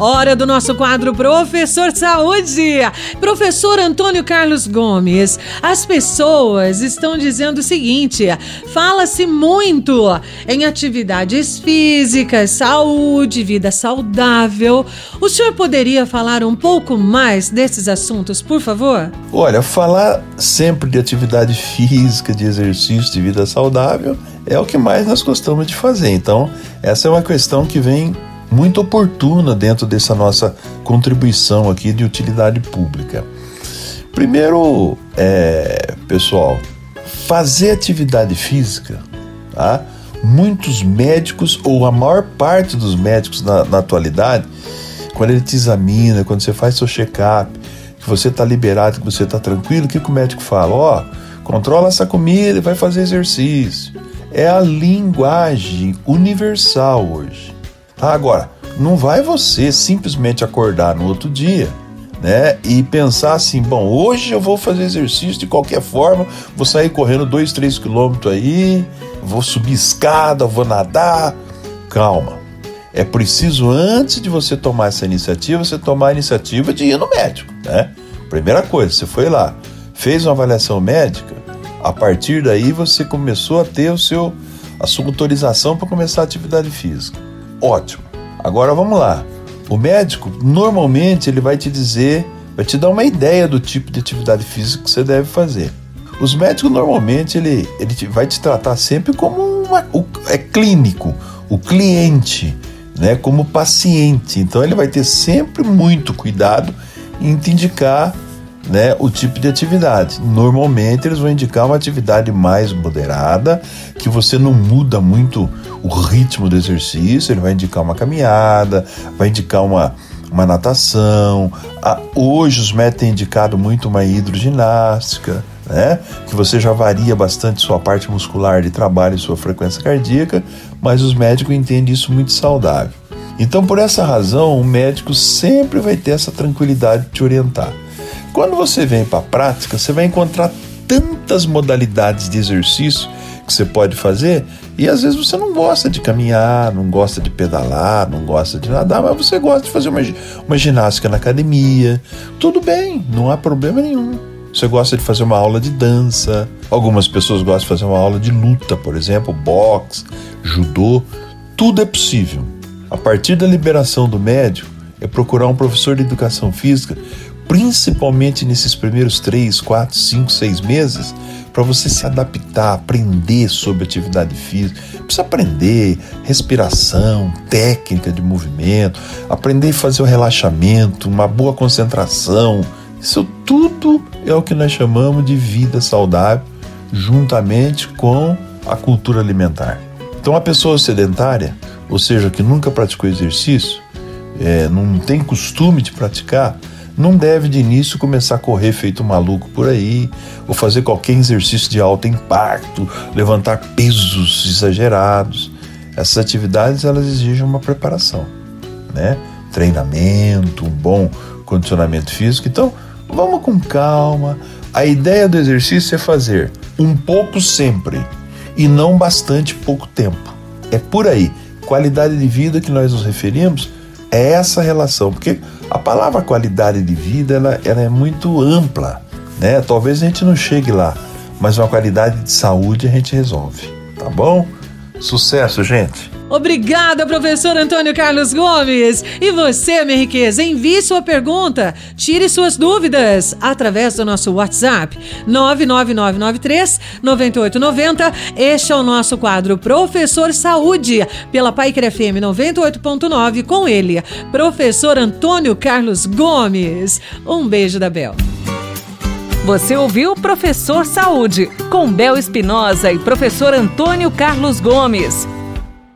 Hora do nosso quadro Professor Saúde. Professor Antônio Carlos Gomes, as pessoas estão dizendo o seguinte: fala-se muito em atividades físicas, saúde, vida saudável. O senhor poderia falar um pouco mais desses assuntos, por favor? Olha, falar sempre de atividade física, de exercício, de vida saudável é o que mais nós gostamos de fazer. Então, essa é uma questão que vem muito oportuna dentro dessa nossa contribuição aqui de utilidade pública. Primeiro, é, pessoal, fazer atividade física, tá? muitos médicos, ou a maior parte dos médicos na, na atualidade, quando ele te examina, quando você faz seu check-up, que você está liberado, que você está tranquilo, o que, que o médico fala? Ó, oh, controla essa comida e vai fazer exercício. É a linguagem universal hoje. Agora, não vai você simplesmente acordar no outro dia né? E pensar assim, bom, hoje eu vou fazer exercício de qualquer forma, vou sair correndo 2, 3 quilômetros aí, vou subir escada, vou nadar. Calma. É preciso, antes de você tomar essa iniciativa, você tomar a iniciativa de ir no médico, né? Primeira coisa, você foi lá, fez uma avaliação médica, a partir daí você começou a ter o seu, a sua autorização para começar a atividade física. Ótimo. Agora vamos lá. O médico normalmente ele vai te dizer, vai te dar uma ideia do tipo de atividade física que você deve fazer. Os médicos normalmente ele, ele vai te tratar sempre como uma, o, é clínico, o cliente, né, como paciente. Então ele vai ter sempre muito cuidado em te indicar né, o tipo de atividade. Normalmente eles vão indicar uma atividade mais moderada, que você não muda muito o ritmo do exercício, ele vai indicar uma caminhada, vai indicar uma, uma natação. Ah, hoje os médicos têm indicado muito uma hidroginástica, né? Que você já varia bastante sua parte muscular de trabalho e sua frequência cardíaca, mas os médicos entendem isso muito saudável. Então, por essa razão, o médico sempre vai ter essa tranquilidade de te orientar. Quando você vem para a prática, você vai encontrar tantas modalidades de exercício que você pode fazer e às vezes você não gosta de caminhar, não gosta de pedalar, não gosta de nadar, mas você gosta de fazer uma, uma ginástica na academia. Tudo bem, não há problema nenhum. Você gosta de fazer uma aula de dança. Algumas pessoas gostam de fazer uma aula de luta, por exemplo, boxe, judô. Tudo é possível. A partir da liberação do médico, é procurar um professor de educação física principalmente nesses primeiros três, quatro, cinco, seis meses, para você se adaptar, aprender sobre atividade física. Precisa aprender respiração, técnica de movimento, aprender a fazer o relaxamento, uma boa concentração. Isso tudo é o que nós chamamos de vida saudável, juntamente com a cultura alimentar. Então, a pessoa sedentária, ou seja, que nunca praticou exercício, é, não tem costume de praticar, não deve de início começar a correr feito maluco por aí, ou fazer qualquer exercício de alto impacto, levantar pesos exagerados. Essas atividades elas exigem uma preparação, né? Treinamento, um bom condicionamento físico. Então, vamos com calma. A ideia do exercício é fazer um pouco sempre e não bastante pouco tempo. É por aí. Qualidade de vida que nós nos referimos é essa relação, porque a palavra qualidade de vida ela, ela é muito ampla, né? Talvez a gente não chegue lá, mas uma qualidade de saúde a gente resolve, tá bom? Sucesso, gente! Obrigada, professor Antônio Carlos Gomes. E você, minha riqueza, envie sua pergunta, tire suas dúvidas através do nosso WhatsApp 99993 9890. Este é o nosso quadro Professor Saúde, pela Paiker FM 98.9 com ele, professor Antônio Carlos Gomes. Um beijo da Bel. Você ouviu Professor Saúde, com Bel Espinosa e professor Antônio Carlos Gomes.